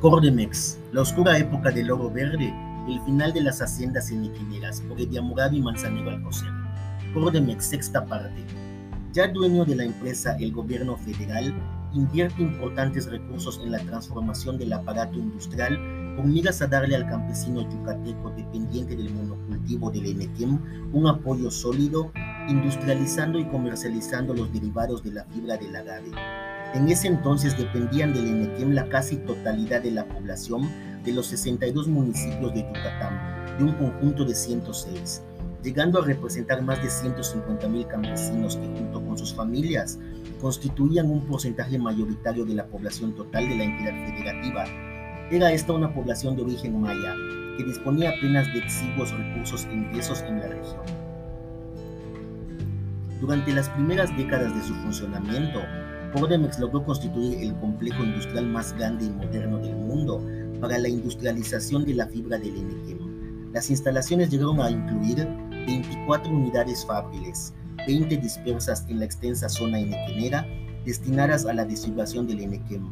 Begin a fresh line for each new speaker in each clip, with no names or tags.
Cordemex, la oscura época del oro verde, el final de las haciendas eniquineras, por Ediamurado y Manzanero Alcocer. Cordemex, sexta parte. Ya dueño de la empresa, el gobierno federal invierte importantes recursos en la transformación del aparato industrial con miras a darle al campesino yucateco dependiente del monocultivo del Enequem un apoyo sólido, industrializando y comercializando los derivados de la fibra del agave en ese entonces dependían del Enequem la casi totalidad de la población de los 62 municipios de Yucatán, de un conjunto de 106, llegando a representar más de 150.000 campesinos que junto con sus familias constituían un porcentaje mayoritario de la población total de la entidad federativa. Era esta una población de origen maya, que disponía apenas de exiguos recursos e ingresos en la región. Durante las primeras décadas de su funcionamiento, Cordemex logró constituir el complejo industrial más grande y moderno del mundo para la industrialización de la fibra del Enequem. Las instalaciones llegaron a incluir 24 unidades fabriles, 20 dispersas en la extensa zona enequenera destinadas a la distribución del Enequem,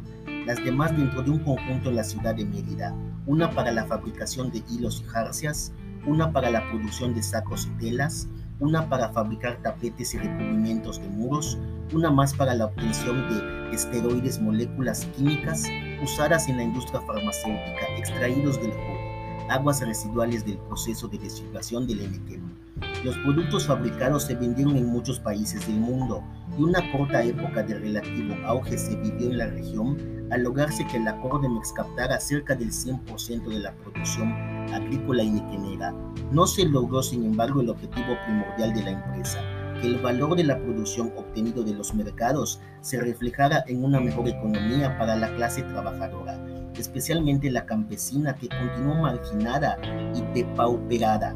las demás dentro de un conjunto en la ciudad de Mérida, una para la fabricación de hilos y jarcias, una para la producción de sacos y telas, una para fabricar tapetes y recubrimientos de muros, una más para la obtención de esteroides, moléculas químicas usadas en la industria farmacéutica, extraídos del jugo, aguas residuales del proceso de deshidratación del NQM. Los productos fabricados se vendieron en muchos países del mundo y una corta época de relativo auge se vivió en la región al lograrse que la Cordemex captara cerca del 100% de la producción agrícola y niquenera. No se logró, sin embargo, el objetivo primordial de la empresa, que el valor de la producción obtenido de los mercados se reflejara en una mejor economía para la clase trabajadora, especialmente la campesina que continuó marginada y depauperada.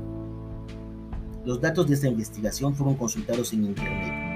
Los datos de esta investigación fueron consultados en Internet.